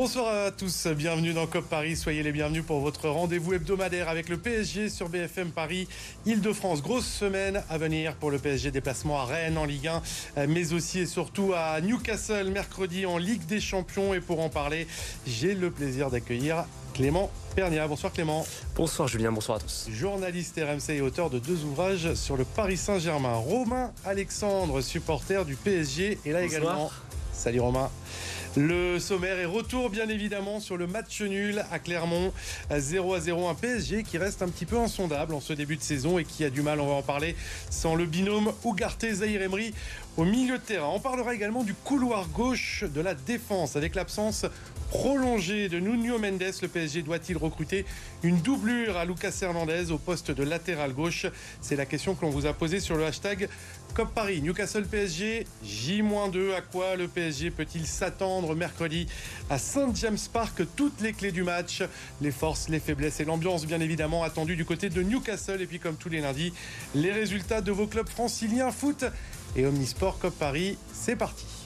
Bonsoir à tous, bienvenue dans COP Paris. Soyez les bienvenus pour votre rendez-vous hebdomadaire avec le PSG sur BFM Paris, Île-de-France. Grosse semaine à venir pour le PSG, déplacement à Rennes en Ligue 1, mais aussi et surtout à Newcastle mercredi en Ligue des Champions. Et pour en parler, j'ai le plaisir d'accueillir Clément Pernia. Bonsoir Clément. Bonsoir Julien, bonsoir à tous. Journaliste RMC et auteur de deux ouvrages sur le Paris Saint-Germain. Romain Alexandre, supporter du PSG, et là également. Salut Romain. Le sommaire est retour bien évidemment sur le match nul à Clermont 0 à 0 un PSG qui reste un petit peu insondable en ce début de saison et qui a du mal, on va en parler, sans le binôme Ougarté Zahir Emery au milieu de terrain. On parlera également du couloir gauche de la défense avec l'absence prolongée de Nuno Mendes. Le PSG doit-il recruter une doublure à Lucas Hernandez au poste de latéral gauche? C'est la question que l'on vous a posée sur le hashtag COP Paris. Newcastle PSG, J-2. À quoi le PSG peut-il s'attendre mercredi à Saint James Park? Toutes les clés du match, les forces, les faiblesses et l'ambiance bien évidemment attendues du côté de Newcastle. Et puis comme tous les lundis, les résultats de vos clubs franciliens foot et Omnisport COP Paris. C'est parti.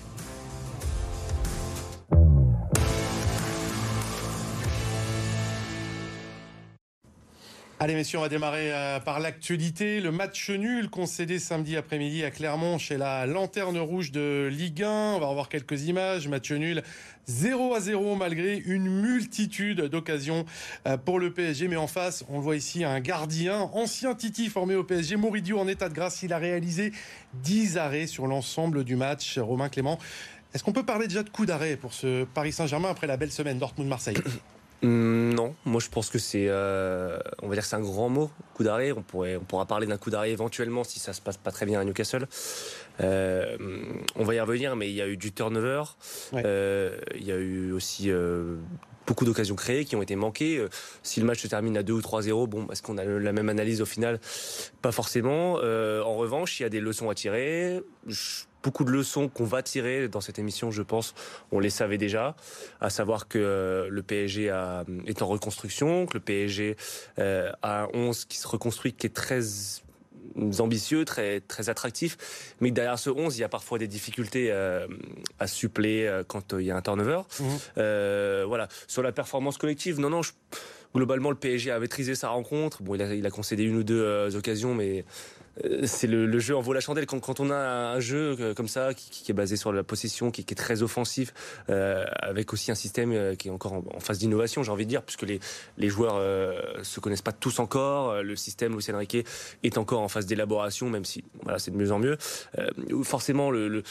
Allez messieurs, on va démarrer euh, par l'actualité. Le match nul concédé samedi après-midi à Clermont chez la Lanterne Rouge de Ligue 1. On va revoir quelques images. Match nul 0 à 0 malgré une multitude d'occasions euh, pour le PSG. Mais en face, on le voit ici, un gardien, ancien Titi formé au PSG, Moridio en état de grâce. Il a réalisé 10 arrêts sur l'ensemble du match. Romain Clément, est-ce qu'on peut parler déjà de coup d'arrêt pour ce Paris Saint-Germain après la belle semaine Dortmund-Marseille? Non, moi je pense que c'est, euh, on va dire c'est un grand mot, coup d'arrêt. On pourrait, on pourra parler d'un coup d'arrêt éventuellement si ça se passe pas très bien à Newcastle. Euh, on va y revenir, mais il y a eu du turnover, euh, il y a eu aussi beaucoup d'occasions créées qui ont été manquées. Si le match se termine à 2 ou 3-0, bon, est-ce qu'on a la même analyse au final? Pas forcément. en revanche, il y a des leçons à tirer beaucoup de leçons qu'on va tirer dans cette émission, je pense. On les savait déjà, à savoir que euh, le PSG a, est en reconstruction, que le PSG euh, a un 11 qui se reconstruit, qui est très ambitieux, très très attractif, mais que derrière ce 11, il y a parfois des difficultés euh, à suppléer quand il y a un turnover. Mmh. voilà. Sur la performance collective, non, non, globalement, le PSG a maîtrisé sa rencontre. Bon, il a, il a concédé une ou deux occasions, mais euh, c'est le, jeu en vaut la chandelle. Quand, on a un jeu euh, comme ça, qui, est basé sur la possession, qui, est très offensif, euh, avec aussi un système qui est encore en, phase d'innovation, j'ai envie de dire, puisque les, les joueurs se connaissent pas tous encore. Le système Luis Enrique est encore en phase d'élaboration, même si voilà, c'est de mieux en mieux. forcément, le,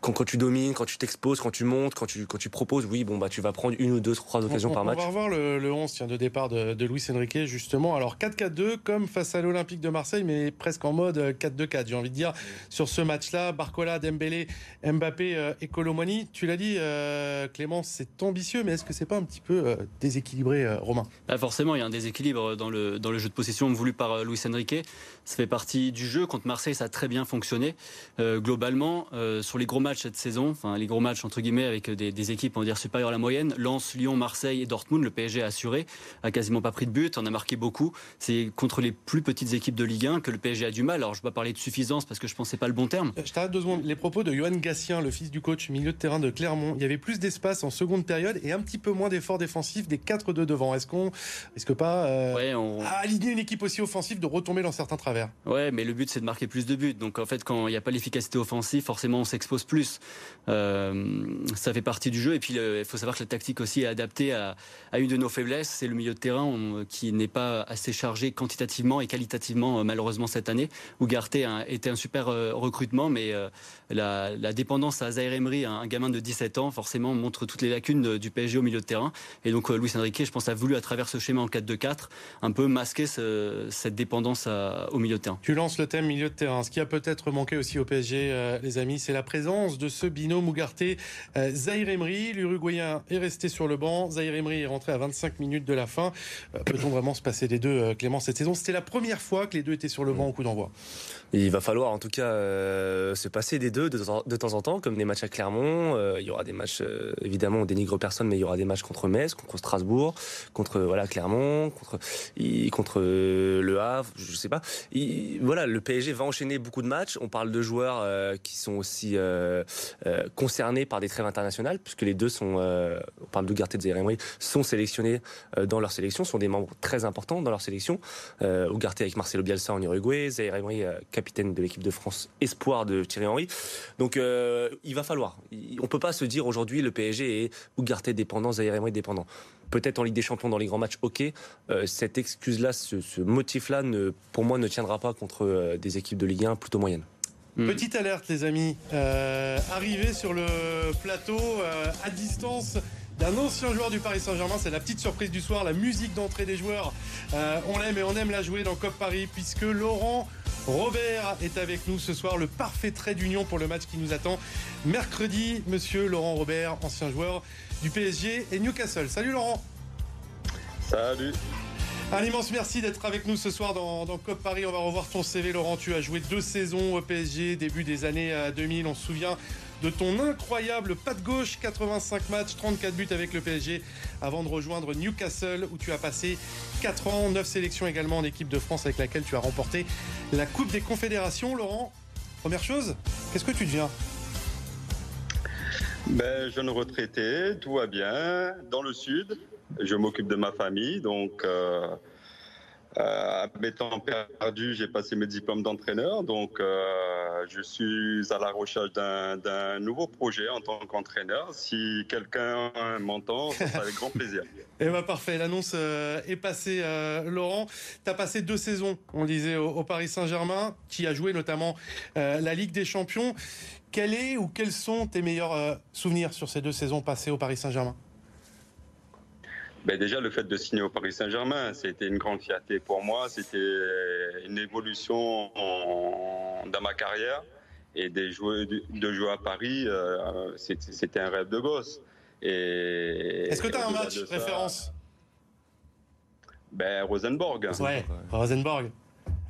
quand, tu domines, quand tu t'exposes, quand tu montes, quand tu, quand tu proposes, oui, bon, bah, tu vas prendre une ou deux, trois occasions par match. On va revoir le, le 11 tiens, de départ de, de Luis Enrique, justement. Alors 4-4-2, comme face à l'Olympique de Marseille, mais presque en mode 4-2-4. Euh, J'ai envie de dire, sur ce match-là, Barcola, Dembélé, Mbappé euh, et Colomani, tu l'as dit, euh, Clément, c'est ambitieux, mais est-ce que c'est pas un petit peu déséquilibré, Romain? Bah, Forcément, il y a un déséquilibre dans le, dans le jeu de possession voulu par Luis Enrique. Ça fait partie du jeu. Contre Marseille, ça a très bien fonctionné. globalement, sur les gros matchs cette saison, enfin les gros matchs entre guillemets avec des, équipes, on va dire, supérieures à la moyenne, Lens, Lyon, Marseille et Dortmund, le PSG a assuré, a quasiment pas pris de but, on a marqué beaucoup. C'est contre les plus petites équipes de Ligue 1 que le PSG a du mal. Alors, je ne vais pas parler de suffisance parce que je pensais pas le bon terme. Je t'arrête deux secondes. Les propos de Johan Gassien, le fils du coach milieu de terrain de Clermont, il y avait plus d'espace en seconde période et un petit peu moins d'efforts défensifs des 4 de devant. Est-ce qu'on, est-ce que pas, euh, aligner une équipe aussi offensive de retomber dans certains travers? Ouais, mais le but c'est de marquer plus de buts. Donc en fait, quand il n'y a pas l'efficacité offensive, forcément on s'expose plus. Euh, ça fait partie du jeu. Et puis il faut savoir que la tactique aussi est adaptée à, une de nos faiblesses, c'est le milieu de terrain qui n'est pas assez chargé quantitativement et qualitativement malheureusement cette année. Ougarté a été un super euh, recrutement, mais euh, la, dépendance à Zaire Emery, un gamin de 17 ans, forcément montre toutes les lacunes du PSG au milieu de terrain. Et donc euh, Luis Enrique, je pense, a voulu à travers ce schéma en 4-2-4 un peu masquer cette dépendance au milieu de terrain. Tu lances le thème milieu de terrain. Ce qui a peut-être manqué aussi au PSG, les amis, c'est la présence de ce binôme Ougarté Zaire Emery. L'Uruguayen est resté sur le banc. Zaire Emery est rentré à 25 minutes de la fin. Peut-on vraiment se passer des deux, Clément, cette saison? C'était la première fois que les deux étaient sur le banc d'envoi. Il va falloir en tout cas euh, se passer des deux de, temps en temps, comme des matchs à Clermont. Euh, il y aura des matchs, euh, évidemment, on dénigre personne, mais il y aura des matchs contre Metz, contre Strasbourg, contre voilà Clermont, contre le Havre, je sais pas. voilà, le PSG va enchaîner beaucoup de matchs. On parle de joueurs qui sont aussi concernés par des trêves internationales, puisque les deux sont, on parle d'Ougarté et de Zaire sont sélectionnés dans leur sélection, sont des membres très importants dans leur sélection. Ougarté avec Marcelo Bielsa en Uruguay, Zaire Emery capitaine de l'équipe de France espoir de Thierry Henry. Donc euh, il va falloir. On peut pas se dire aujourd'hui le PSG est Ougarté dépendant, Zaire Emery dépendant. Peut-être en Ligue des Champions dans les grands matchs, ok. Euh, cette excuse-là, ce, motif-là, pour moi, ne tiendra pas contre euh, des équipes de Ligue 1 plutôt moyennes. Hmm. Petite alerte, les amis. arrivé sur le plateau à distance d'un ancien joueur du Paris Saint-Germain. C'est la petite surprise du soir, la musique d'entrée des joueurs. on l'aime et on aime la jouer dans COP Paris puisque Laurent Robert est avec nous ce soir, le parfait trait d'union pour le match qui nous attend mercredi. Monsieur Laurent Robert, ancien joueur du PSG et Newcastle. Salut Laurent. Salut. Un immense merci d'être avec nous ce soir dans, COP Paris. On va revoir ton CV, Laurent. Tu as joué deux saisons au PSG, début des années 2000. Euh, On se souvient de ton incroyable pas de gauche, 85 matchs, 34 buts avec le PSG, avant de rejoindre Newcastle, où tu as passé 4 ans, 9 sélections également en équipe de France, avec laquelle tu as remporté la Coupe des Confédérations. Laurent, première chose, qu'est-ce que tu deviens? Ben, jeune retraité, tout va bien. Dans le sud, je m'occupe de ma famille, donc euh, euh, m'étant perdu, j'ai passé mes diplômes d'entraîneur, donc euh, je suis à la recherche d'un nouveau projet en tant qu'entraîneur. Si quelqu'un m'entend, ça sera avec grand plaisir. Eh bien parfait, l'annonce euh, est passée, Laurent. Tu as passé deux saisons, on disait, au, Paris Saint-Germain, qui a joué notamment la Ligue des Champions. Quel est ou quels sont tes meilleurs souvenirs sur ces deux saisons passées au Paris Saint-Germain? Ben déjà, le fait de signer au Paris Saint-Germain, c'était une grande fierté pour moi. C'était une évolution dans ma carrière. Et des jouer, de jouer à Paris, euh, c'était un rêve de gosse. Est-ce que tu as un match référence? Ben, Rosenborg. Ouais, Rosenborg.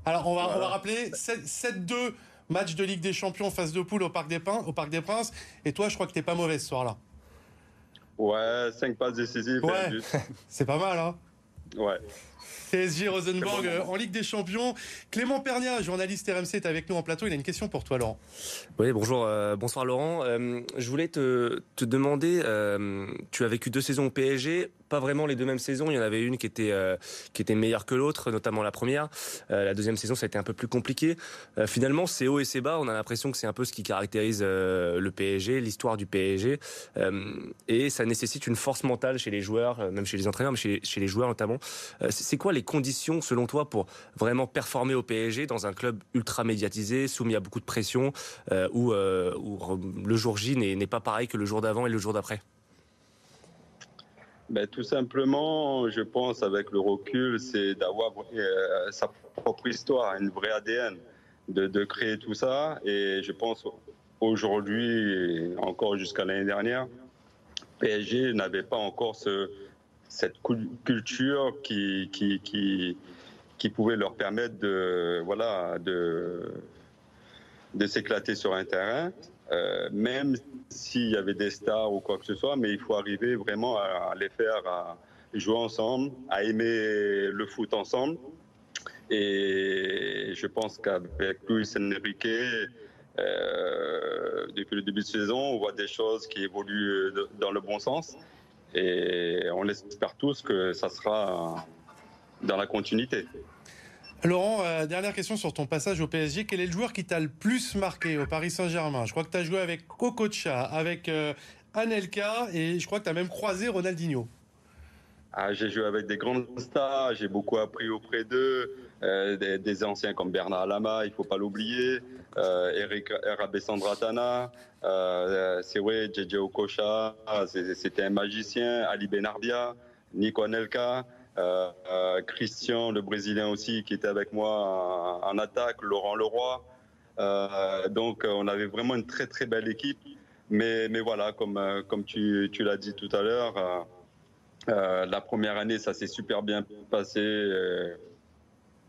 Alors, on va, on va rappeler 7-2 match de Ligue des Champions phase de poule au Parc des, Pins, au Parc des Princes. Et toi, je crois que t'es pas mauvais ce soir-là. Ouais, 5 passes décisives. Ouais, c'est pas mal, hein Ouais. PSG Rosenborg euh, en Ligue des Champions. Clément Pernia, journaliste RMC, est avec nous en plateau. Il a une question pour toi, Laurent. Oui, bonjour, euh, bonsoir Laurent. Euh, je voulais te, te demander, tu as vécu deux saisons au PSG pas vraiment les deux mêmes saisons. Il y en avait une qui était euh, qui était meilleure que l'autre, notamment la première. Euh, la deuxième saison, ça a été un peu plus compliqué. Euh, finalement, c'est haut et c'est bas. On a l'impression que c'est un peu ce qui caractérise le PSG, l'histoire du PSG, et ça nécessite une force mentale chez les joueurs, même chez les entraîneurs, mais chez, chez les joueurs notamment. c'est quoi les conditions, selon toi, pour vraiment performer au PSG dans un club ultra médiatisé, soumis à beaucoup de pression, où, où le jour J n'est pas pareil que le jour d'avant et le jour d'après? ben, Tout simplement, je pense, avec le recul, c'est d'avoir euh, sa propre histoire, une vraie ADN, de, de, créer tout ça. Et je pense aujourd'hui, encore jusqu'à l'année dernière, PSG n'avait pas encore ce, cette culture qui, pouvait leur permettre de, s'éclater sur un terrain. Euh, même s'il y avait des stars ou quoi que ce soit, mais il faut arriver vraiment à, les faire jouer ensemble, à aimer le foot ensemble. Et je pense qu'avec Luis Enrique, euh, depuis le début de saison, on voit des choses qui évoluent dans le bon sens. Et on espère tous que ça sera dans la continuité. Laurent, euh, dernière question sur ton passage au PSG. Quel est le joueur qui t'a le plus marqué au Paris Saint-Germain? Je crois que tu as joué avec Kokocha, avec euh, Anelka et je crois que tu as même croisé Ronaldinho. Ah, j'ai joué avec des grandes stars, j'ai beaucoup appris auprès d'eux, euh, des, anciens comme Bernard Alama, il faut pas l'oublier, Eric Rabessandratana, c'est vrai, JJ Okocha, c'était un magicien, Ali Benarbia, Nico Anelka. Euh, euh, Christian, le Brésilien aussi, qui était avec moi en, attaque, Laurent Leroy. Euh, donc on avait vraiment une très très belle équipe. Mais, voilà, comme, tu l'as dit tout à l'heure, la première année, ça s'est super bien passé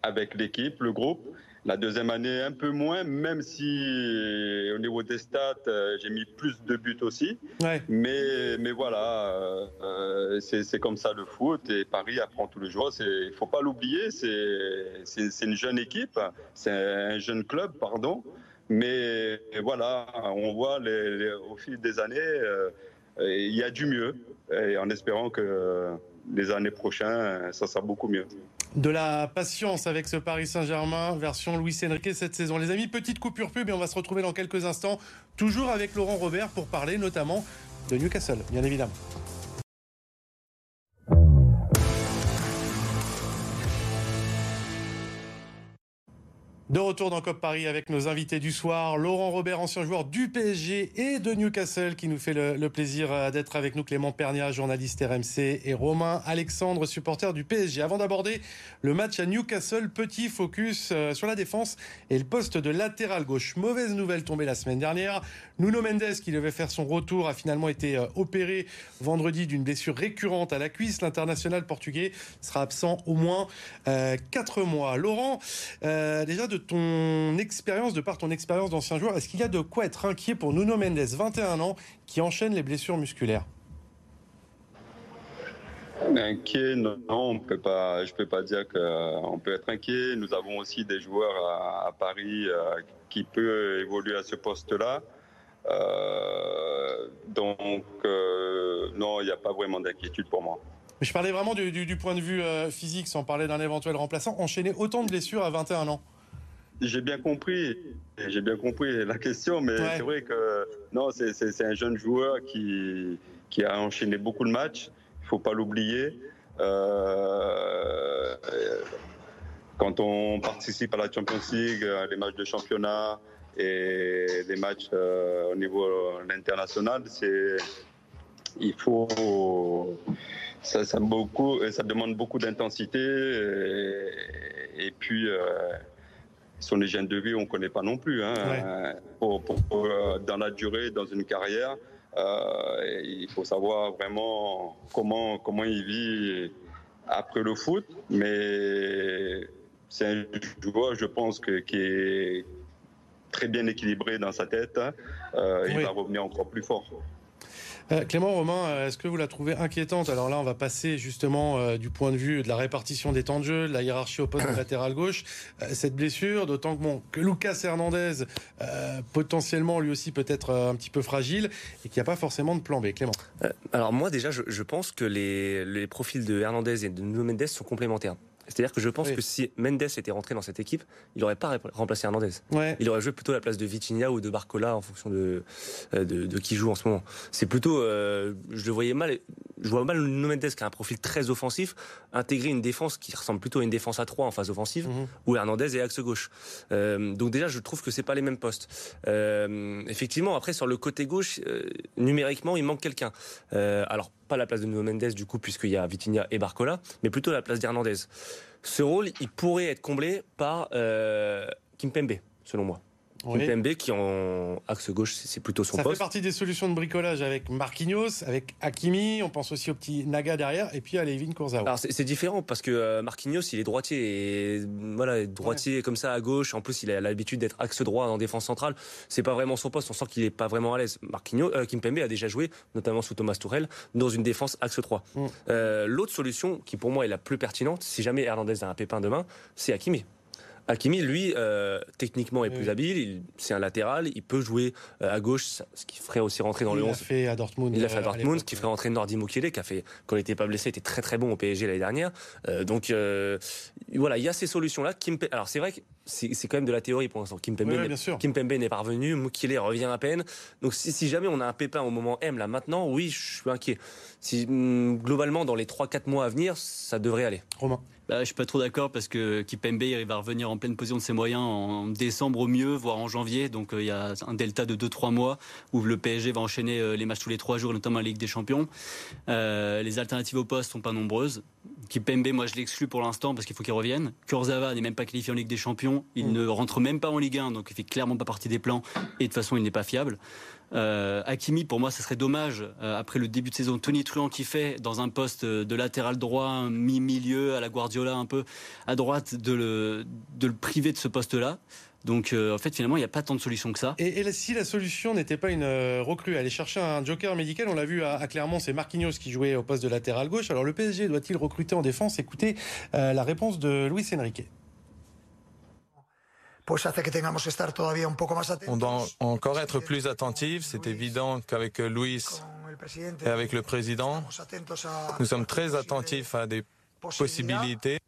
avec l'équipe, le groupe. La deuxième année, un peu moins, même si au niveau des stats, euh, j'ai mis plus de buts aussi. Mais, mais voilà, euh, c'est comme ça le foot et Paris apprend tous les jours. Il ne faut pas l'oublier, c'est une jeune équipe, c'est un jeune club, pardon. Mais voilà, on voit au fil des années, euh, il y a du mieux. Et en espérant que les années prochaines, ça sera beaucoup mieux de la patience avec ce Paris Saint-Germain version Luis Enrique cette saison. Les amis, petite coupure pub et on va se retrouver dans quelques instants, toujours avec Laurent Robert pour parler notamment de Newcastle, bien évidemment. De retour dans COP Paris avec nos invités du soir, Laurent Robert, ancien joueur du PSG et de Newcastle, qui nous fait le, plaisir euh, d'être avec nous, Clément Pernia, journaliste RMC, et Romain Alexandre, supporter du PSG. Avant d'aborder le match à Newcastle, petit focus euh, sur la défense et le poste de latéral gauche. Mauvaise nouvelle tombée la semaine dernière. Nuno Mendes, qui devait faire son retour, a finalement été euh, opéré vendredi d'une blessure récurrente à la cuisse. L'international portugais sera absent au moins 4 mois. Laurent, déjà de ton expérience, de par ton expérience d'ancien joueur, est-ce qu'il y a de quoi être inquiet pour Nuno Mendes, 21 ans, qui enchaîne les blessures musculaires? Inquiet, non, on peut pas, je ne peux pas dire qu'on peut être inquiet. Nous avons aussi des joueurs à, Paris euh, qui peuvent évoluer à ce poste-là. Euh, donc, euh, non, il n'y a pas vraiment d'inquiétude pour moi. Mais je parlais vraiment du, du point de vue physique, sans parler d'un éventuel remplaçant. Enchaîner autant de blessures à 21 ans j'ai bien compris, j'ai bien compris la question, mais c'est vrai que non, c'est un jeune joueur qui, qui a enchaîné beaucoup de matchs. Il faut pas l'oublier. Euh, quand on participe à la Champions League, les matchs de championnat et les matchs euh, au niveau international, c'est il faut ça, ça, beaucoup, ça demande beaucoup d'intensité et, puis euh, son hygiène de vie, on ne connaît pas non plus. Hein. Pour, euh, dans la durée, dans une carrière, euh, il faut savoir vraiment comment, comment il vit après le foot. Mais c'est un joueur, je pense, que, qui est très bien équilibré dans sa tête. Hein. Euh, il va revenir encore plus fort. Euh, Clément Romain, euh, est-ce que vous la trouvez inquiétante? Alors là, on va passer justement euh, du point de vue de la répartition des temps de jeu, de la hiérarchie au poste latéral gauche, cette blessure, d'autant que, Lucas Hernandez, potentiellement lui aussi peut être un petit peu fragile et qu'il n'y a pas forcément de plan B. Clément Alors moi déjà, je, pense que les, les profils de Hernandez et de Nuno Mendes sont complémentaires. C'est-à-dire que je pense que si Mendes était rentré dans cette équipe, il n'aurait pas remplacé Hernandez. Il aurait joué plutôt la place de Vitinha ou de Barcola en fonction de, euh, de, qui joue en ce moment. C'est plutôt, euh, je le voyais mal, je vois mal Mendes qui a un profil très offensif, intégrer une défense qui ressemble plutôt à une défense à 3 en phase offensive, mhm. où Hernandez est axe gauche. Euh, donc déjà, je trouve que c'est pas les mêmes postes. effectivement, après sur le côté gauche, numériquement, il manque quelqu'un. alors pas la place de Nuno Mendes du coup puisqu'il y a Vitinha et Barcola, mais plutôt la place d'Hernandez. Ce rôle, il pourrait être comblé par euh, Kimpembe, selon moi. Oui. qui en axe gauche, c'est plutôt son poste. Ça fait partie des solutions de bricolage avec Marquinhos, avec Hakimi, on pense aussi au petit Naga derrière, et puis à Levin Kurzawa. Alors c'est différent parce que euh, Marquinhos, il est droitier, et voilà, droitier comme ça à gauche. En plus, il a l'habitude d'être axe droit en défense centrale. C'est pas vraiment son poste. On sent qu'il est pas vraiment à l'aise. Marquinhos, euh, Kimpembe a déjà joué, notamment sous Thomas Tourel, dans une défense axe 3. Mm. Euh, l'autre solution, qui pour moi est la plus pertinente, si jamais Hernandez a un pépin demain, c'est Hakimi. Hakimi, lui, euh, techniquement est plus habile. C'est un latéral. Il peut jouer euh, à gauche, ce qui ferait aussi rentrer dans le 11. Il l'a fait à Dortmund. Il l'a fait à euh, Dortmund, ce qui ferait rentrer Nordi Mukele, qui a fait, quand il n'était pas blessé, était très très bon au PSG l'année dernière. donc voilà, il y a ces solutions-là. Alors c'est vrai que c'est quand même de la théorie pour l'instant. Kimpembe oui, n'est pas revenu, Mukele revient à peine. Donc si, jamais on a un pépin au moment M, là maintenant, oui, je suis inquiet. Si, hum, globalement, dans les 3-4 mois à venir, ça devrait aller. Romain bah, je suis pas trop d'accord parce que Kipembe il va revenir en pleine position de ses moyens en décembre au mieux, voire en janvier. Donc euh, il y a un delta de 2-3 mois où le PSG va enchaîner euh, les matchs tous les 3 jours, notamment la Ligue des Champions. Euh, les alternatives au poste sont pas nombreuses. Kipembe, moi je l'exclus pour l'instant parce qu'il faut qu'il revienne. Kurzawa n'est même pas qualifié en Ligue des Champions. Il mm. ne rentre même pas en Ligue 1, donc il fait clairement pas partie des plans. Et de toute façon, il n'est pas fiable. Euh, Hakimi, pour moi, ce serait dommage, euh, après le début de saison, Tony Truant qui fait dans un poste de latéral droit, mi-milieu, à la Guardiola un peu, à droite, de le, de le priver de ce poste-là. Donc euh, en fait finalement il n'y a pas tant de solutions que ça. Et, si la solution n'était pas une euh, recrue, aller chercher un joker médical, on l'a vu à, Clermont, c'est Marquinhos qui jouait au poste de latéral gauche. Alors le PSG doit-il recruter en défense? Écoutez euh, la réponse de Luis Enrique. On doit encore être plus attentif. C'est évident qu'avec Luis et avec le président, nous sommes très attentifs à des possibilités.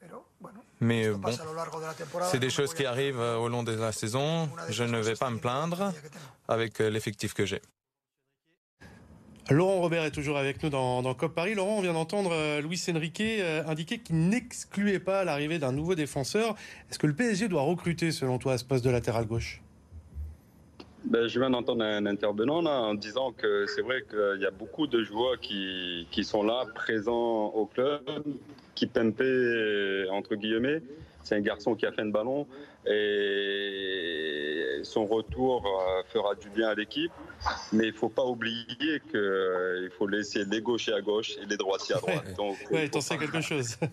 Mais bon, c'est des choses qui arrivent au long de la saison. Je ne vais pas me plaindre avec l'effectif que j'ai. Laurent Robert est toujours avec nous dans, COP Paris. Laurent, on vient d'entendre Luis Enrique indiquer qu'il n'excluait pas l'arrivée d'un nouveau défenseur. Est-ce que le PSG doit recruter, selon toi, à ce poste de latéral gauche? Ben, je viens d'entendre un intervenant là, en disant que c'est vrai qu'il y a beaucoup de joueurs qui, qui sont là, présents au club, Kipempe, entre guillemets, c'est un garçon qui a fait un ballon et son retour euh, fera du bien à l'équipe. Mais il ne faut pas oublier qu'il euh, faut laisser les gauchers à gauche et les droitiers à droite. Donc, ouais, t'en sais quelque chose.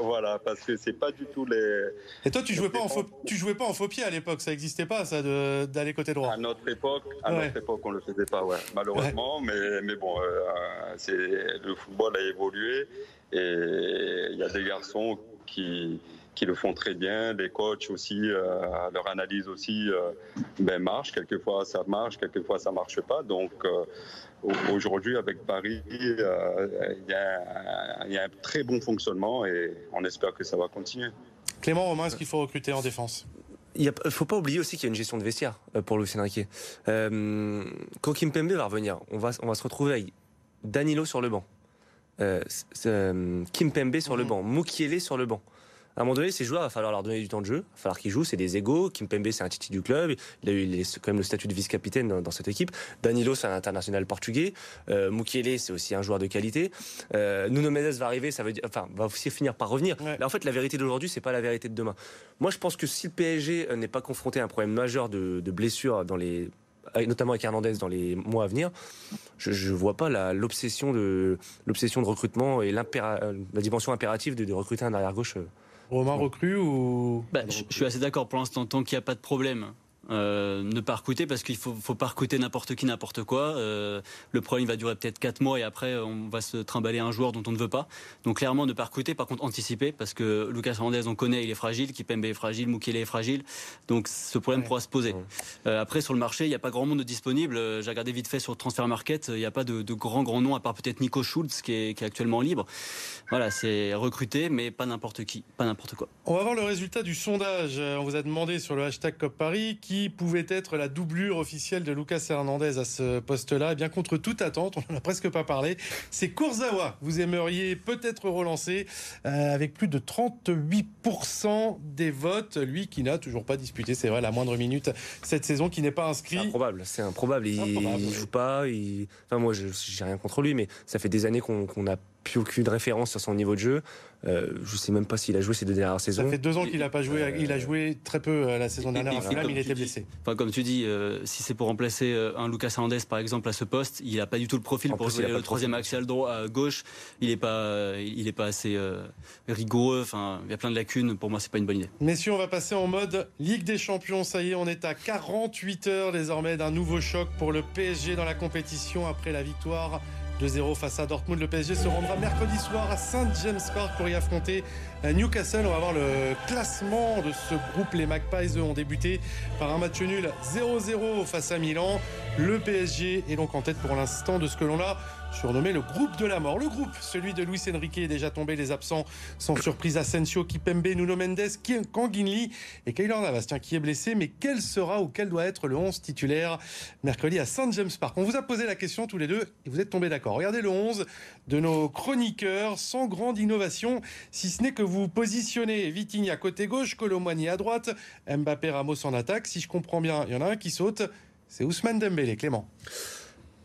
Voilà, parce que c'est pas du tout les. Et toi, tu jouais pas en faux, tu jouais pas en faux pied à l'époque, ça n'existait pas, ça, d'aller côté droit. À notre époque, à notre époque, on le faisait pas, ouais, malheureusement. Mais, mais bon, euh, c'est le football a évolué et il y a des garçons qui, qui le font très bien, des coachs aussi, euh, leur analyse aussi euh, ben marche. Quelquefois ça marche, quelquefois ça marche pas. Donc euh, aujourd'hui avec Paris, il y, a un très bon fonctionnement et on espère que ça va continuer. Clément Romain, est-ce qu'il faut recruter en défense? Il ne faut pas oublier aussi qu'il y a une gestion de vestiaire pour Lucien Riquet. quand Kim Pembe va revenir, on va, on va se retrouver avec Danilo sur le banc, euh, euh, Kim Pembe sur le mhm. banc, Mukiele sur le banc. À un moment donné, ces joueurs, il va falloir leur donner du temps de jeu, il va falloir qu'ils jouent, c'est des égaux. Kim Pembe, c'est un titi du club, il a eu quand même le statut de vice-capitaine dans, cette équipe. Danilo, c'est un international portugais. Euh, Mukiele, c'est aussi un joueur de qualité. Euh, Nuno Mendes va arriver, ça veut dire, enfin, va aussi finir par revenir. Là, en fait, la vérité d'aujourd'hui, c'est pas la vérité de demain. Moi, je pense que si le PSG n'est pas confronté à un problème majeur de, de blessures dans les notamment avec Hernandez dans les mois à venir, je ne vois pas l'obsession de, de recrutement et la dimension impérative de, de recruter un arrière-gauche. Romain recrue ou bah, je, je, suis assez d'accord pour l'instant tant qu'il n'y a pas de problème euh, ne pas recruter parce qu'il faut, faut pas recruter n'importe qui, n'importe quoi. Euh, le problème va durer peut-être 4 mois et après on va se trimballer un joueur dont on ne veut pas. Donc clairement ne pas recruter, par contre anticiper parce que Lucas Hernandez on connaît, il est fragile, Kipembe est fragile, Mukele est fragile. Donc ce problème pourra se poser. Euh, après sur le marché, il n'y a pas grand monde disponible. J'ai regardé vite fait sur Transfer Market, il n'y a pas de, de grands grands noms à part peut-être Nico Schultz qui est, qui est actuellement libre. Voilà, c'est recruter mais pas n'importe qui, pas n'importe quoi. On va voir le résultat du sondage. On vous a demandé sur le hashtag COP Paris qui pouvait être la doublure officielle de Lucas Hernandez à ce poste-là. Eh bien, contre toute attente, on n'en a presque pas parlé. C'est Kurzawa. Vous aimeriez peut-être relancer euh, avec plus de 38% des votes. Lui qui n'a toujours pas disputé, c'est vrai, la moindre minute cette saison, qui n'est pas inscrit. C'est improbable. C'est improbable. Il, ne joue pas. Enfin, moi, je n'ai rien contre lui, mais ça fait des années qu'on n'a plus aucune référence sur son niveau de jeu. Euh, je sais même pas s'il a joué ces deux dernières saisons. Ça fait deux ans qu'il n'a pas joué. Euh, il a joué très peu euh, la saison dernière. il était blessé. Enfin, comme tu dis, euh, si c'est pour remplacer un Lucas Hernandez par exemple à ce poste, il n'a pas du tout le profil pour jouer le troisième axial droit à gauche. Il n'est pas, il est pas assez rigoureux. Enfin, il y a plein de lacunes. Pour moi, c'est pas une bonne idée. Messieurs, on va passer en mode Ligue des Champions. Ça y est, on est à 48 heures désormais d'un nouveau choc pour le PSG dans la compétition après la victoire 2-0 face à Dortmund. Le PSG se rendra mercredi soir à Saint James Park pour y affronter euh, Newcastle. On va voir le classement de ce groupe. Les Magpies ont débuté par un match nul 0-0 face à Milan. Le PSG est donc en tête pour l'instant de ce que l'on a surnommé le groupe de la mort. Le groupe, celui de Luis Enrique, est déjà tombé. Les absents, sans surprise, Asensio, Kipembe, Nuno Mendes, Kanginli et Kaylor Navas, qui est blessé. Mais quel sera ou quel doit être le 11 titulaire mercredi à Saint James Park? On vous a posé la question tous les deux et vous êtes tombés d'accord. Regardez le 11 de nos chroniqueurs, sans grande innovation, si ce n'est que vous positionnez Vitigny à côté gauche, Colomani à droite, Mbappé Ramos en attaque. Si je comprends bien, il y en a un qui saute, c'est Ousmane Dembélé, Clément.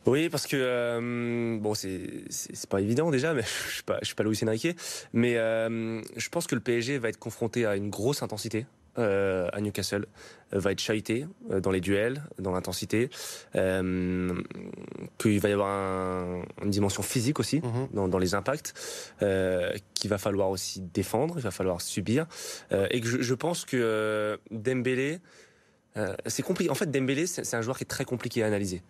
Oui, parce que euh, bon, c'est c'est pas évident déjà, mais je suis pas je suis pas Luis Enrique, mais euh, je pense que le PSG va être confronté à une grosse intensité à Newcastle, va être chahuté dans les duels, dans l'intensité, qu'il va y avoir une dimension physique aussi mhm. dans, les impacts, qu'il va falloir aussi défendre, il va falloir subir, et que je, je pense que Dembélé euh, c'est compliqué. En fait, Dembélé, c'est un joueur qui est très compliqué à analyser.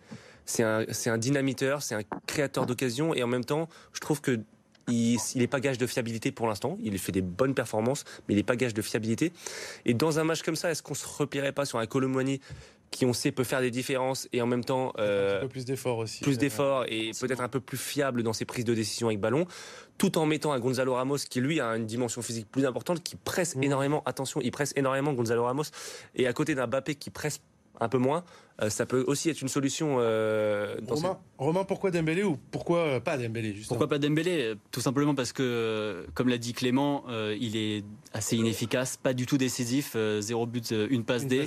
C'est un, un dynamiteur, c'est un créateur d'occasion, et en même temps, je trouve que il n'est pas gage de fiabilité pour l'instant. Il fait des bonnes performances, mais il n'est pas gage de fiabilité. Et dans un match comme ça, est-ce qu'on se repérait pas sur un Colomboigny qui on sait peut faire des différences et en même temps euh, un peu plus d'efforts aussi. Plus d'efforts et peut-être un peu plus fiable dans ses prises de décision avec ballon, tout en mettant un Gonzalo Ramos qui lui a une dimension physique plus importante, qui presse mm. énormément. Attention, il presse énormément Gonzalo Ramos et à côté d'un Bappé qui presse un peu moins. Euh, ça peut aussi être une solution. Euh, Romain, Romain, pourquoi Dembélé ou pourquoi euh, pas Dembélé Pourquoi pas Dembélé Tout simplement parce que, comme l'a dit Clément, il est assez inefficace, pas du tout décisif. zéro but, une passe D.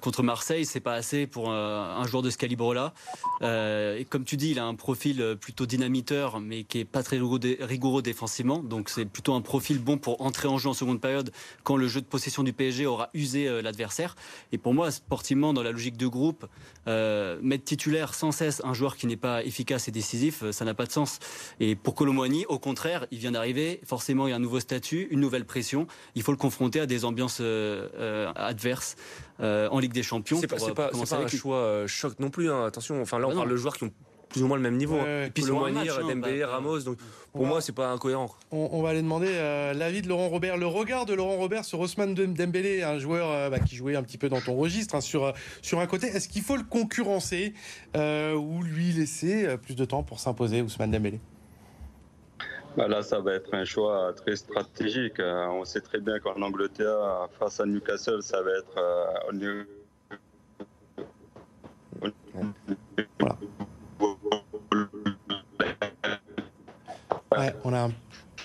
contre Marseille, c'est pas assez pour un, joueur de ce calibre-là. et comme tu dis, il a un profil plutôt dynamiteur, mais qui est pas très rigoureux défensivement. Donc c'est plutôt un profil bon pour entrer en jeu en seconde période quand le jeu de possession du PSG aura usé l'adversaire. Et pour moi, sportivement, dans la logique de groupe, euh, mettre titulaire sans cesse un joueur qui n'est pas efficace et décisif, euh, ça n'a pas de sens. Et pour Colomboigny, au contraire, il vient d'arriver, forcément il y a un nouveau statut, une nouvelle pression, il faut le confronter à des ambiances euh, adverses en Ligue des Champions. C'est pas, un choix choc non plus, hein. attention, enfin là on ah parle de joueurs qui ont plus ou moins le même niveau. et puis le Moinir, hein, Dembélé, bah, Ramos. Donc pour moi, c'est pas incohérent. On, va aller demander euh, l'avis de Laurent Robert. Le regard de Laurent Robert sur Osman Dembélé, un joueur euh, bah, qui jouait un petit peu dans ton registre, hein, sur, euh, sur un côté. Est-ce qu'il faut le concurrencer ou lui laisser plus de temps pour s'imposer, Ousmane Dembélé? Bah là, ça va être un choix très stratégique. On sait très bien qu'en Angleterre, face à Newcastle, ça va être on a un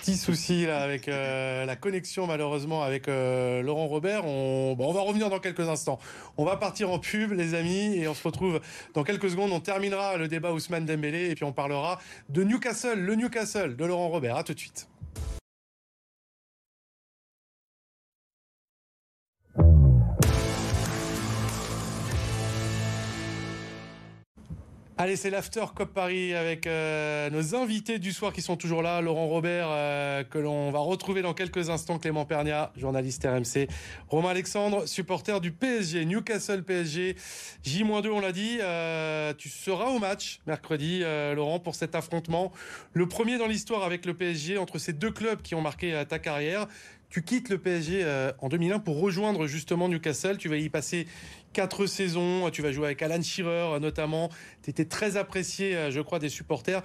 petit souci là avec euh, la connexion malheureusement avec euh, Laurent Robert. On, on va revenir dans quelques instants. On va partir en pub les amis et on se retrouve dans quelques secondes. On terminera le débat Ousmane Dembélé et puis on parlera de Newcastle, le Newcastle de Laurent Robert. À tout de suite. Allez, c'est l'After Cop Paris avec euh, nos invités du soir qui sont toujours là. Laurent Robert, euh, que l'on va retrouver dans quelques instants. Clément Pernia, journaliste RMC. Romain Alexandre, supporter du PSG, Newcastle PSG. J-2, on l'a dit. Euh, tu seras au match mercredi, Laurent, pour cet affrontement. Le premier dans l'histoire avec le PSG entre ces deux clubs qui ont marqué ta carrière. Tu quittes le PSG en 2001 pour rejoindre justement Newcastle. Tu vas y passer quatre saisons. Tu vas jouer avec Alan Shearer notamment. Tu étais très apprécié, euh, je crois, des supporters.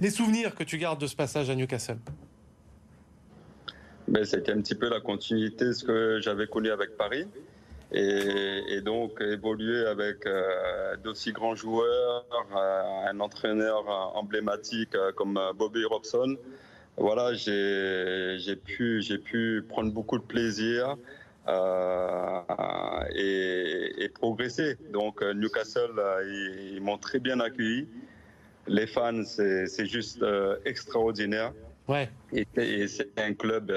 Les souvenirs que tu gardes de ce passage à Newcastle? Ben, C'était un petit peu la continuité de ce que j'avais connu avec Paris. Et, donc évoluer avec euh, d'aussi grands joueurs, euh, un entraîneur emblématique comme Bobby Robson. Voilà, j'ai pu prendre beaucoup de plaisir. Euh, et, progresser. Donc euh, Newcastle, euh, ils, m'ont très bien accueilli. Les fans, c'est juste extraordinaire. Ouais. Et, c'est un club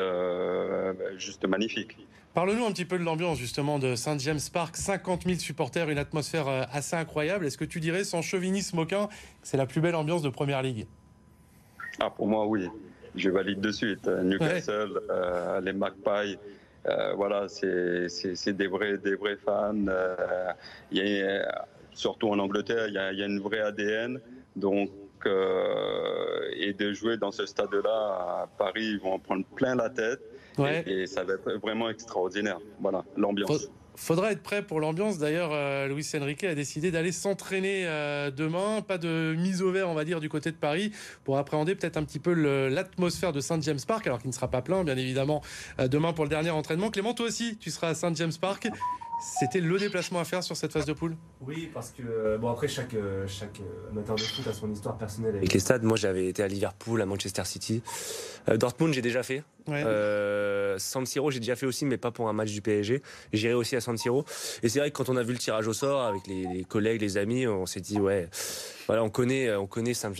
juste magnifique. Parle-nous un petit peu de l'ambiance justement de Saint James Park, 50 000 supporters, une atmosphère assez incroyable. Est-ce que tu dirais, sans chauvinisme aucun, que c'est la plus belle ambiance de Première Ligue? Ah, pour moi, oui. Je valide de suite. Newcastle, les Magpies, voilà, c'est des vrais, des vrais fans. Euh, surtout en Angleterre, il y, a, une vraie ADN. Donc, euh, et de jouer dans ce stade-là à Paris, ils vont en prendre plein la tête. Et, ça va être vraiment extraordinaire. Voilà, l'ambiance. Faudra être prêt pour l'ambiance. D'ailleurs, euh, Luis Enrique a décidé d'aller s'entraîner euh, demain. Pas de mise au vert, on va dire, du côté de Paris pour appréhender peut-être un petit peu l'atmosphère de Saint James Park, alors qu'il ne sera pas plein, bien évidemment, euh, demain pour le dernier entraînement. Clément, toi aussi, tu seras à Saint James Park. C'était le déplacement à faire sur cette phase de poule? Oui, parce que, bon, après, chaque, chaque amateur de foot a son histoire personnelle avec les stades. Moi, j'avais été à Liverpool, à Manchester City. Dortmund, j'ai déjà fait. San Siro, j'ai déjà fait aussi, mais pas pour un match du PSG. J'irai aussi à San Siro. Et c'est vrai que quand on a vu le tirage au sort avec les, collègues, les amis, on s'est dit ouais, voilà, on connaît, on connaît Saint,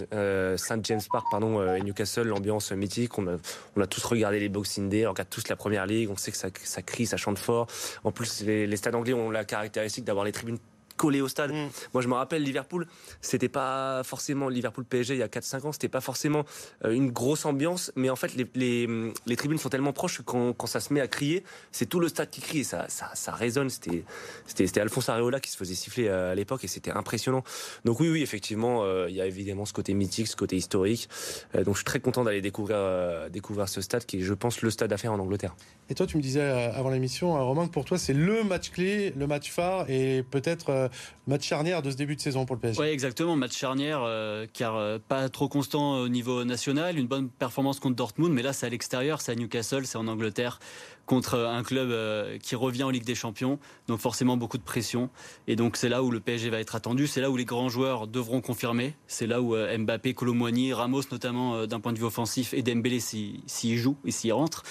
James Park, pardon, et Newcastle, l'ambiance mythique. On a, on a tous regardé les Boxing Day, on regarde tous la Première Ligue. On sait que ça, ça crie, ça chante fort. En plus, les, les stades anglais ont la caractéristique d'avoir les tribunes collé au stade. Mm. Moi, je me rappelle Liverpool, c'était pas forcément Liverpool PSG il y a 4-5 ans, c'était pas forcément euh, une grosse ambiance, mais en fait, les, les, tribunes sont tellement proches que quand, quand, ça se met à crier, c'est tout le stade qui crie et ça, ça, ça résonne. C'était, c'était, Alphonse Areola qui se faisait siffler euh, à l'époque et c'était impressionnant. Donc oui, oui, effectivement, euh, il y a évidemment ce côté mythique, ce côté historique. donc je suis très content d'aller découvrir, découvrir ce stade qui est, je pense, le stade à faire en Angleterre. Et toi, tu me disais avant l'émission, Romain, que pour toi, c'est le match clé, le match phare et peut-être match charnière de ce début de saison pour le PSG. Oui, exactement, match charnière, euh, car euh, pas trop constant au niveau national, une bonne performance contre Dortmund, mais là c'est à l'extérieur, c'est à Newcastle, c'est en Angleterre contre un club euh, qui revient en Ligue des Champions, donc forcément beaucoup de pression. Et donc c'est là où le PSG va être attendu, c'est là où les grands joueurs devront confirmer, c'est là où Mbappé, Colomboigny, Ramos notamment d'un point de vue offensif et Dembélé si, joue et s'il rentre.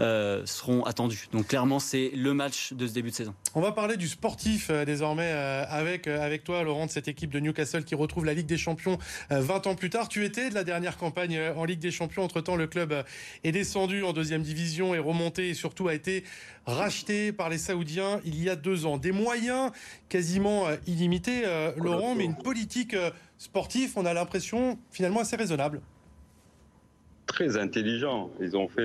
Euh, seront attendus. Donc clairement, c'est le match de ce début de saison. On va parler du sportif euh, désormais euh, avec, avec toi, Laurent, de cette équipe de Newcastle qui retrouve la Ligue des Champions 20 ans plus tard. Tu étais de la dernière campagne en Ligue des Champions. Entre-temps, le club est descendu en deuxième division, est remonté et surtout a été racheté par les Saoudiens il y a deux ans. Des moyens quasiment illimités, Laurent, mais une politique sportive, on a l'impression finalement assez raisonnable très intelligent. Ils ont fait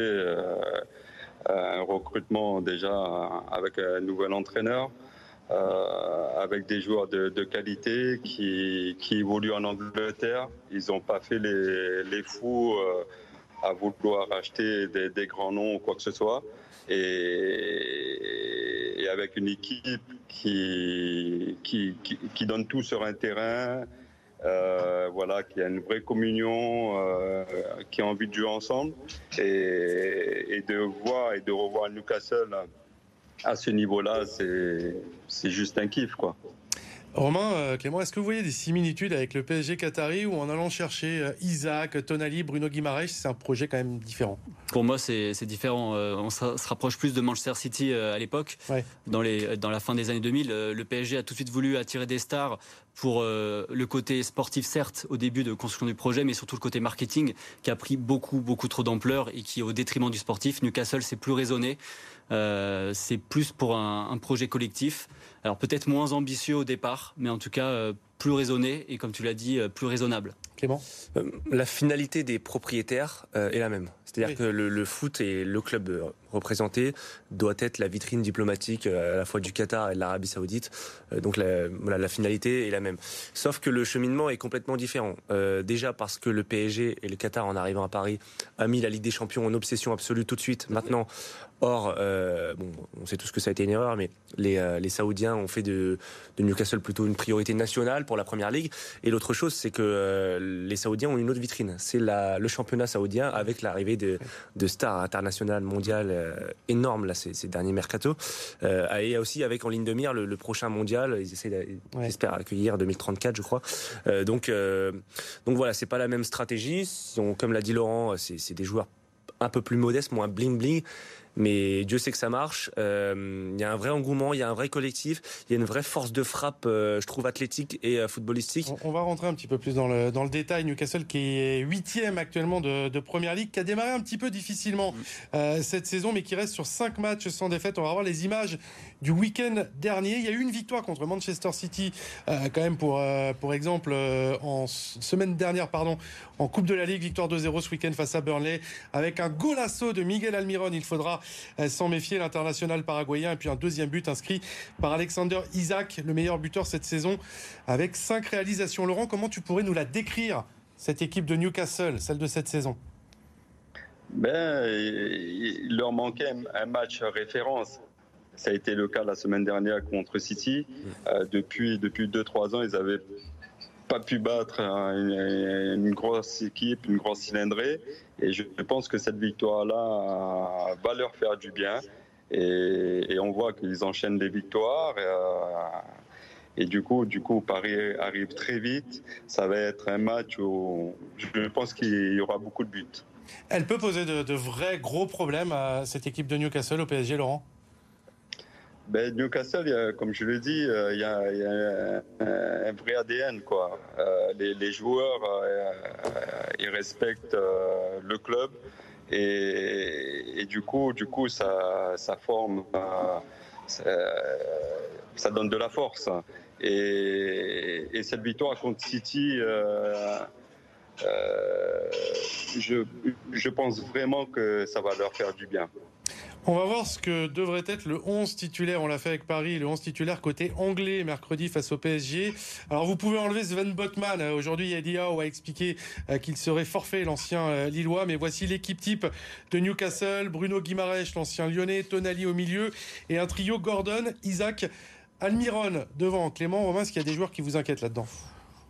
un recrutement déjà avec un nouvel entraîneur. Euh, avec des joueurs de, qualité qui, qui, évoluent en Angleterre. Ils n'ont pas fait les, les fous euh, à vouloir acheter des, des, grands noms ou quoi que ce soit. Et, avec une équipe qui, qui, qui, donne tout sur un terrain, euh, voilà, qui a une vraie communion, euh, qui a envie de jouer ensemble et, de voir et de revoir Newcastle à ce niveau-là, c'est juste un kiff, quoi. Romain, euh, Clément, est-ce que vous voyez des similitudes avec le PSG Qatari ou en allant chercher euh, Isaac, Tonali, Bruno Guimaraes, c'est un projet quand même différent Pour moi, c'est différent. Euh, on se rapproche plus de Manchester City à l'époque. Dans, dans la fin des années 2000, le PSG a tout de suite voulu attirer des stars pour le côté sportif, certes, au début de construction du projet, mais surtout le côté marketing qui a pris beaucoup, beaucoup trop d'ampleur et qui, au détriment du sportif, Newcastle, c'est plus raisonné. c'est plus pour un, un projet collectif. Alors peut-être moins ambitieux au départ, mais en tout cas euh, plus raisonné et comme tu l'as dit, euh, plus raisonnable. Clément euh, La finalité des propriétaires est la même. C'est-à-dire que le, foot et le club représenté doit être la vitrine diplomatique à la fois du Qatar et de l'Arabie Saoudite. donc la, voilà, la finalité est la même. Sauf que le cheminement est complètement différent. déjà parce que le PSG et le Qatar, en arrivant à Paris, a mis la Ligue des Champions en obsession absolue tout de suite. Maintenant, Or, euh, bon, on sait tous que ça a été une erreur, mais les, euh, les Saoudiens ont fait de, de, Newcastle plutôt une priorité nationale pour la Première Ligue. Et l'autre chose, c'est que euh, les Saoudiens ont une autre vitrine. C'est le championnat saoudien avec l'arrivée de, de, stars internationales, mondiales énormes là, ces, ces derniers mercato. et aussi avec en ligne de mire le, prochain mondial. Ils essaient, j'espère, accueillir 2034, je crois. donc, donc voilà, c'est pas la même stratégie. comme l'a dit Laurent, c'est des joueurs un peu plus modestes, moins bling bling. Mais Dieu sait que ça marche. Euh, il y a un vrai engouement, il y a un vrai collectif, il y a une vraie force de frappe, euh, je trouve, athlétique et euh, footballistique. On, va rentrer un petit peu plus dans le, dans le détail. Newcastle qui est huitième actuellement de, de Première Ligue, qui a démarré un petit peu difficilement mm. cette saison, mais qui reste sur cinq matchs sans défaite. On va voir les images du week-end dernier. Il y a eu une victoire contre Manchester City, quand même pour, pour exemple, en semaine dernière, pardon, en Coupe de la Ligue, victoire 2-0 ce week-end face à Burnley, avec un golasso de Miguel Almiron. Il faudra sans méfier l'international paraguayen. Et puis un deuxième but inscrit par Alexander Isaac, le meilleur buteur cette saison, avec cinq réalisations. Laurent, comment tu pourrais nous la décrire, cette équipe de Newcastle, celle de cette saison? Ben, il leur manquait un match référence. Ça a été le cas la semaine dernière contre City. Euh, depuis depuis deux trois ans, ils avaient pas pu battre une, grosse équipe, une grosse cylindrée. Et je pense que cette victoire-là va leur faire du bien. Et, on voit qu'ils enchaînent des victoires. Et, euh, et, du coup, du coup, Paris arrive très vite. Ça va être un match où je pense qu'il y aura beaucoup de buts. Elle peut poser de, vrais gros problèmes à cette équipe de Newcastle au PSG, Laurent? Ben, Newcastle, comme je l'ai dit, il y a, un, vrai ADN. Quoi. les, joueurs, ils respectent le club et, du coup, du coup ça, forme, ça, donne de la force. Et, cette victoire contre City, euh, euh, je, je pense vraiment que ça va leur faire du bien. On va voir ce que devrait être le 11 titulaire. On l'a fait avec Paris, le 11 titulaire côté anglais mercredi face au PSG. Alors vous pouvez enlever Sven Botman. Aujourd'hui, Eddie Howe a expliqué euh, qu'il serait forfait l'ancien euh, Lillois. Mais voici l'équipe type de Newcastle. Bruno Guimaraes, l'ancien Lyonnais. Tonali au milieu. Et un trio Gordon, Isaac, Almiron devant. Clément, Romain, est-ce qu'il y a des joueurs qui vous inquiètent là-dedans?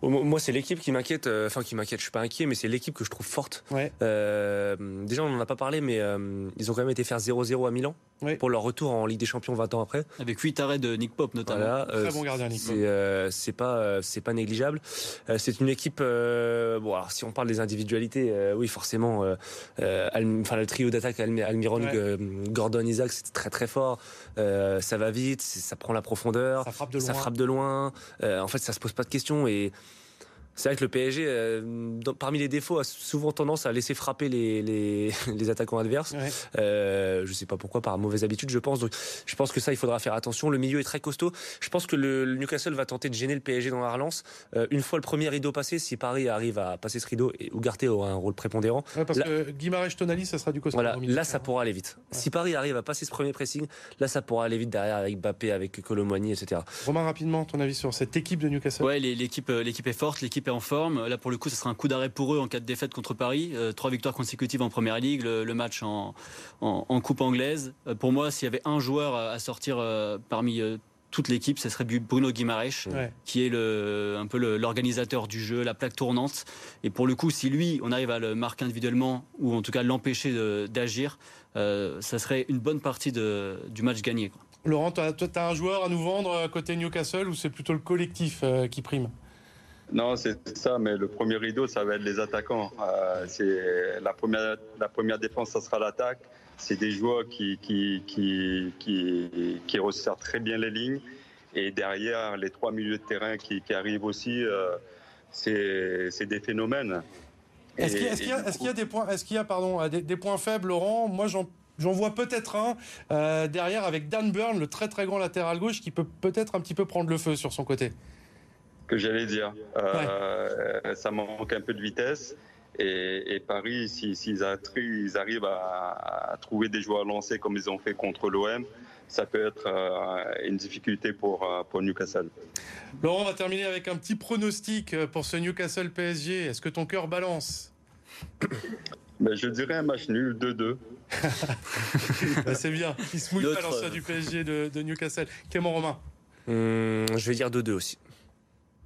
Moi, c'est l'équipe qui m'inquiète. Euh, enfin, qui m'inquiète. Je suis pas inquiet, mais c'est l'équipe que je trouve forte. Euh, déjà, on n'en a pas parlé, mais euh, ils ont quand même été faire 0-0 à Milan pour leur retour en Ligue des Champions 20 ans après. Avec 8 arrêts de Nick Pop notamment. Très bon gardien, Nick Pop. C'est pas, c'est pas négligeable. c'est une équipe. bon, alors, si on parle des individualités, oui, forcément. Enfin, le trio d'attaque Almiron, Gordon, Isaac, c'est très très fort. ça va vite, ça prend la profondeur, ça frappe de loin. Ça frappe de loin. en fait, ça se pose pas de questions et c'est vrai que le PSG, euh, parmi les défauts, a souvent tendance à laisser frapper les, les, les attaquants adverses. Ouais. Euh, je sais pas pourquoi, par mauvaise habitude, je pense. Donc, je pense que ça, il faudra faire attention. Le milieu est très costaud. Je pense que le, Newcastle va tenter de gêner le PSG dans la relance. Euh, une fois le premier rideau passé, si Paris arrive à passer ce rideau, et Ugarte aura un rôle prépondérant. Ouais, parce que Guimarães Tonali, ça sera du costaud. Voilà, là, ça pourra aller vite. Si Paris arrive à passer ce premier pressing, là, ça pourra aller vite derrière avec Bappé, avec Colomboigny, etc. Romain, rapidement, ton avis sur cette équipe de Newcastle? Ouais, l'équipe, l'équipe est forte, l'équipe est en forme. Là, pour le coup, ce sera un coup d'arrêt pour eux en cas de défaite contre Paris. Euh, trois victoires consécutives en Première Ligue, le, match en, en, Coupe anglaise. Euh, pour moi, s'il y avait un joueur à sortir euh, parmi toute l'équipe, ce serait Bruno Guimaraes, qui est le, un peu l'organisateur du jeu, la plaque tournante. Et pour le coup, si lui, on arrive à le marquer individuellement, ou en tout cas l'empêcher d'agir, ça serait une bonne partie de, du match gagné. Laurent, toi, tu as un joueur à nous vendre côté Newcastle ou c'est plutôt le collectif qui prime? Non, c'est ça, mais le premier rideau, ça va être les attaquants. Euh, c'est la première, la première défense, ça sera l'attaque. C'est des joueurs qui, qui, qui, qui, qui resserrent très bien les lignes. Et derrière, les trois milieux de terrain qui, qui arrivent aussi, euh, c'est des phénomènes. Est-ce qu'il y, y, a des points, est-ce qu'il y a pardon des, des, points faibles, Laurent? Moi, j'en J'en vois peut-être un euh, derrière avec Dan Burn, le très très grand latéral gauche, qui peut peut-être un petit peu prendre le feu sur son côté que j'allais dire. Euh, ça manque un peu de vitesse. Et, Paris, s'ils arrivent à, trouver des joueurs lancés comme ils ont fait contre l'OM, ça peut être euh, une difficulté pour, euh, pour Newcastle. Laurent, on va terminer avec un petit pronostic pour ce Newcastle PSG. Est-ce que ton cœur balance? Ben, Je dirais un match nul 2-2. Ben, c'est bien. Il se mouille pas l'ancien du PSG de, Newcastle. Clément Romain hum, Je vais dire 2-2 aussi.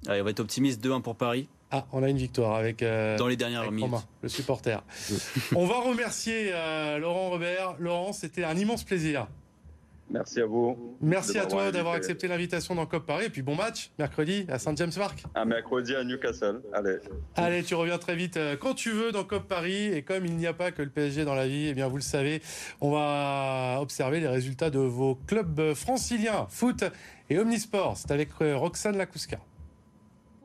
Allez, on va être optimiste, 2-1 pour Paris. Ah, on a une victoire avec. Euh, Dans les dernières minutes. le supporter. on va remercier euh, Laurent Robert. Laurent, c'était un immense plaisir. Merci à vous. Merci à toi d'avoir accepté l'invitation dans COP Paris. Et puis bon match, mercredi à Saint-James Park. Un mercredi à Newcastle. Allez. Allez, tu reviens très vite euh, quand tu veux dans COP Paris. Et comme il n'y a pas que le PSG dans la vie, eh bien vous le savez, on va observer les résultats de vos clubs franciliens, foot et omnisport. C'est avec Roxane Lacusca.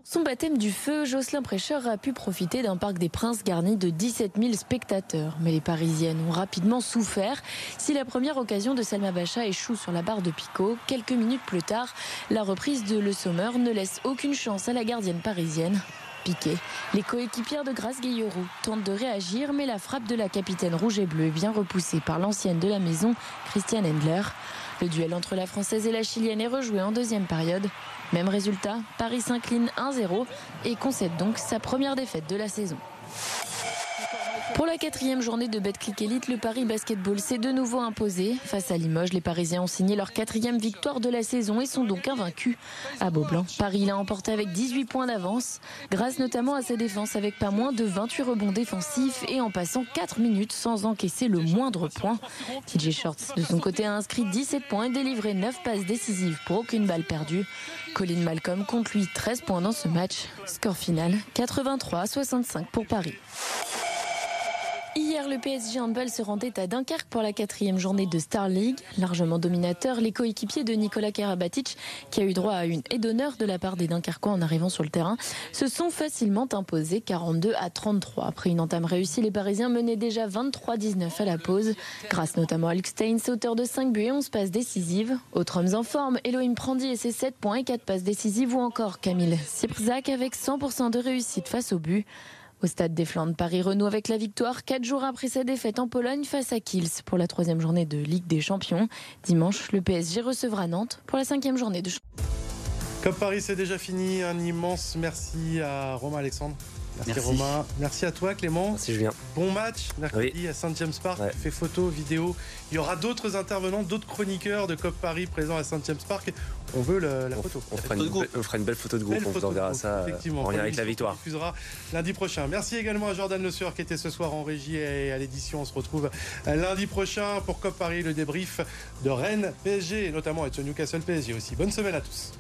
Son baptême du feu, Jocelyn Prêcheur a pu profiter d'un parc des Princes garni de 17 000 spectateurs. Mais les Parisiennes ont rapidement souffert. Si la première occasion de Salma Bacha échoue sur la barre de Picot, quelques minutes plus tard, la reprise de Le Sommer ne laisse aucune chance à la gardienne parisienne. Piqué. Les coéquipières de Grace Guillerou tentent de réagir, mais la frappe de la capitaine rouge et bleue est bien repoussée par l'ancienne de la maison, Christiane Endler. Le duel entre la Française et la Chilienne est rejoué en deuxième période. Même résultat, Paris s'incline 1-0 et concède donc sa première défaite de la saison. Pour la quatrième journée de Betclic Elite, le Paris Basketball s'est de nouveau imposé. Face à Limoges, les Parisiens ont signé leur quatrième victoire de la saison et sont donc invaincus. À Beaublanc, Paris l'a emporté avec 18 points d'avance, grâce notamment à sa défense avec pas moins de 28 rebonds défensifs et en passant 4 minutes sans encaisser le moindre point. TJ Shorts, de son côté, a inscrit 17 points et délivré 9 passes décisives pour aucune balle perdue. Colin Malcolm compte lui 13 points dans ce match. Score final 83 65 pour Paris. Hier, le PSG Handball se rendait à Dunkerque pour la quatrième journée de Star League. Largement dominateur, les coéquipiers de Nicolas Karabatic, qui a eu droit à une aide d'honneur de la part des Dunkerquois en arrivant sur le terrain, se sont facilement imposés 42 à 33. Après une entame réussie, les Parisiens menaient déjà 23-19 à la pause, grâce notamment à Luke Steins, auteur de 5 buts et 11 passes décisives. Autres hommes en forme, Elohim Prandi et ses 7 points et 4 passes décisives ou encore Camille Siprzak avec 100% de réussite face au but. Au stade des Flandres, Paris renoue avec la victoire quatre jours après sa défaite en Pologne face à Kiels pour la troisième journée de Ligue des Champions. Dimanche, le PSG recevra Nantes pour la cinquième journée de Comme Paris, c'est déjà fini. Un immense merci à Romain Alexandre. Merci, Romain. Merci à toi Clément. Merci Julien. Bon match mercredi à Saint James Park. Ouais. Fait photos, vidéos. Il y aura d'autres intervenants, d'autres chroniqueurs de COP Paris présents à Saint James Park. On veut le, la on, photo. On fera, une, on fera, une, belle photo de groupe. on vous enverra ça en lien avec la victoire. Diffusera lundi prochain. Merci également à Jordan Le Sueur qui était ce soir en régie et à l'édition. On se retrouve lundi prochain pour COP Paris, le débrief de Rennes PSG et notamment avec Newcastle PSG aussi. Bonne semaine à tous.